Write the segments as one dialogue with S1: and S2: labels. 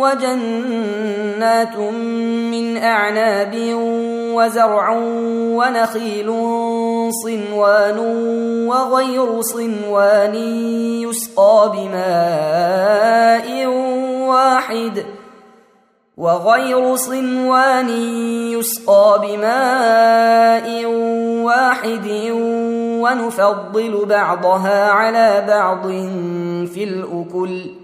S1: وجنات من أعناب وزرع ونخيل صنوان وغير صنوان يسقى بماء واحد وغير صنوان يسقى بماء واحد ونفضل بعضها على بعض في الأكل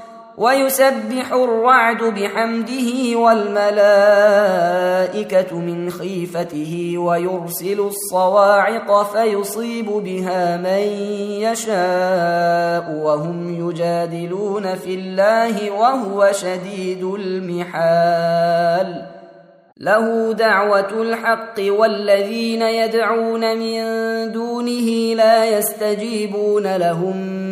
S1: ويسبح الرعد بحمده والملائكة من خيفته ويرسل الصواعق فيصيب بها من يشاء وهم يجادلون في الله وهو شديد المحال. له دعوة الحق والذين يدعون من دونه لا يستجيبون لهم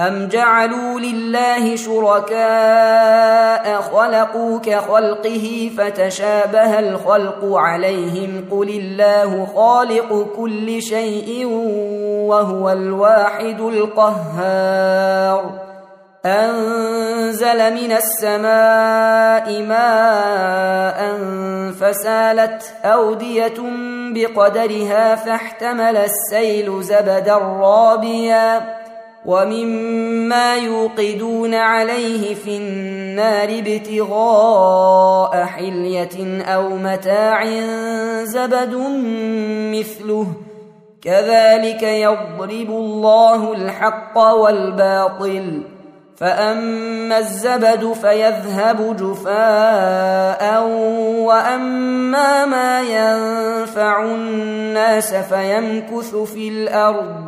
S1: ام جعلوا لله شركاء خلقوا كخلقه فتشابه الخلق عليهم قل الله خالق كل شيء وهو الواحد القهار أنزل من السماء ماء فسالت أودية بقدرها فاحتمل السيل زبدا رابيا ومما يوقدون عليه في النار ابتغاء حلية أو متاع زبد مثله كذلك يضرب الله الحق والباطل فأما الزبد فيذهب جفاء وأما ما ينفع الناس فيمكث في الأرض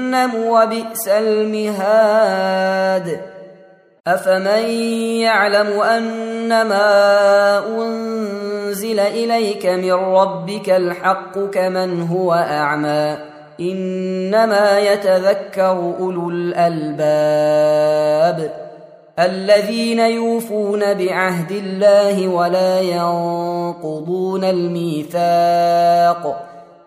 S1: وبئس المهاد. أفمن يعلم أنما أنزل إليك من ربك الحق كمن هو أعمى؟ إنما يتذكر أولو الألباب الذين يوفون بعهد الله ولا ينقضون الميثاق.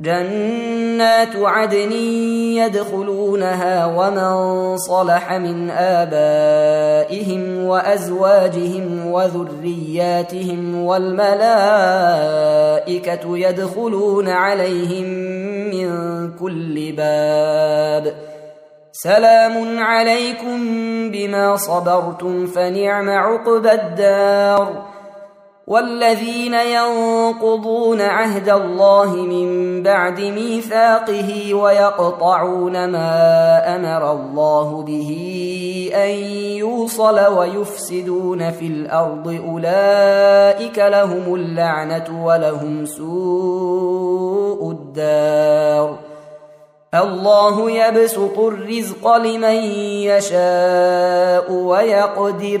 S1: جنات عدن يدخلونها ومن صلح من آبائهم وأزواجهم وذرياتهم والملائكة يدخلون عليهم من كل باب. سلام عليكم بما صبرتم فنعم عقبى الدار. والذين ينقضون عهد الله من بعد ميثاقه ويقطعون ما أمر الله به أن يوصل ويفسدون في الأرض أولئك لهم اللعنة ولهم سوء الدار. الله يبسط الرزق لمن يشاء ويقدر.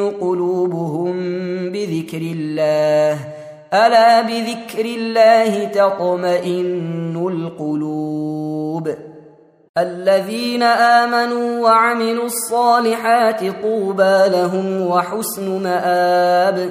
S1: قلوبهم بذكر الله. ألا بذكر الله تطمئن القلوب. الذين آمنوا وعملوا الصالحات طوبى لهم وحسن مآب.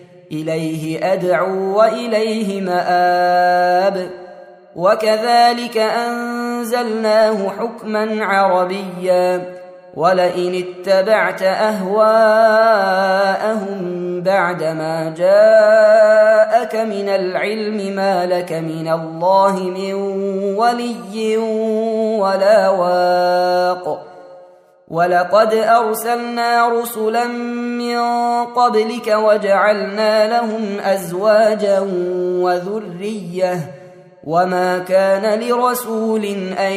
S1: إليه أدعو وإليه مآب. وكذلك أنزلناه حكما عربيا. ولئن اتبعت أهواءهم بعدما جاءك من العلم ما لك من الله من ولي ولا واق. ولقد أرسلنا رسلا من قبلك وجعلنا لهم أزواجا وذرية وما كان لرسول أن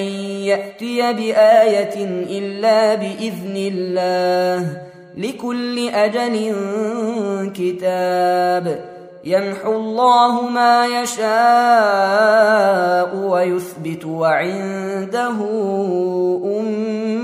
S1: يأتي بآية إلا بإذن الله لكل أجل كتاب يمحو الله ما يشاء ويثبت وعنده ام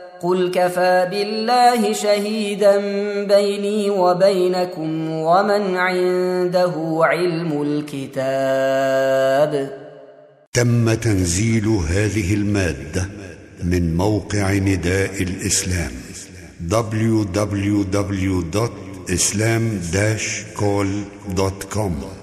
S1: قل كفى بالله شهيدا بيني وبينكم ومن عنده علم الكتاب.
S2: تم تنزيل هذه المادة من موقع نداء الإسلام www.islam-call.com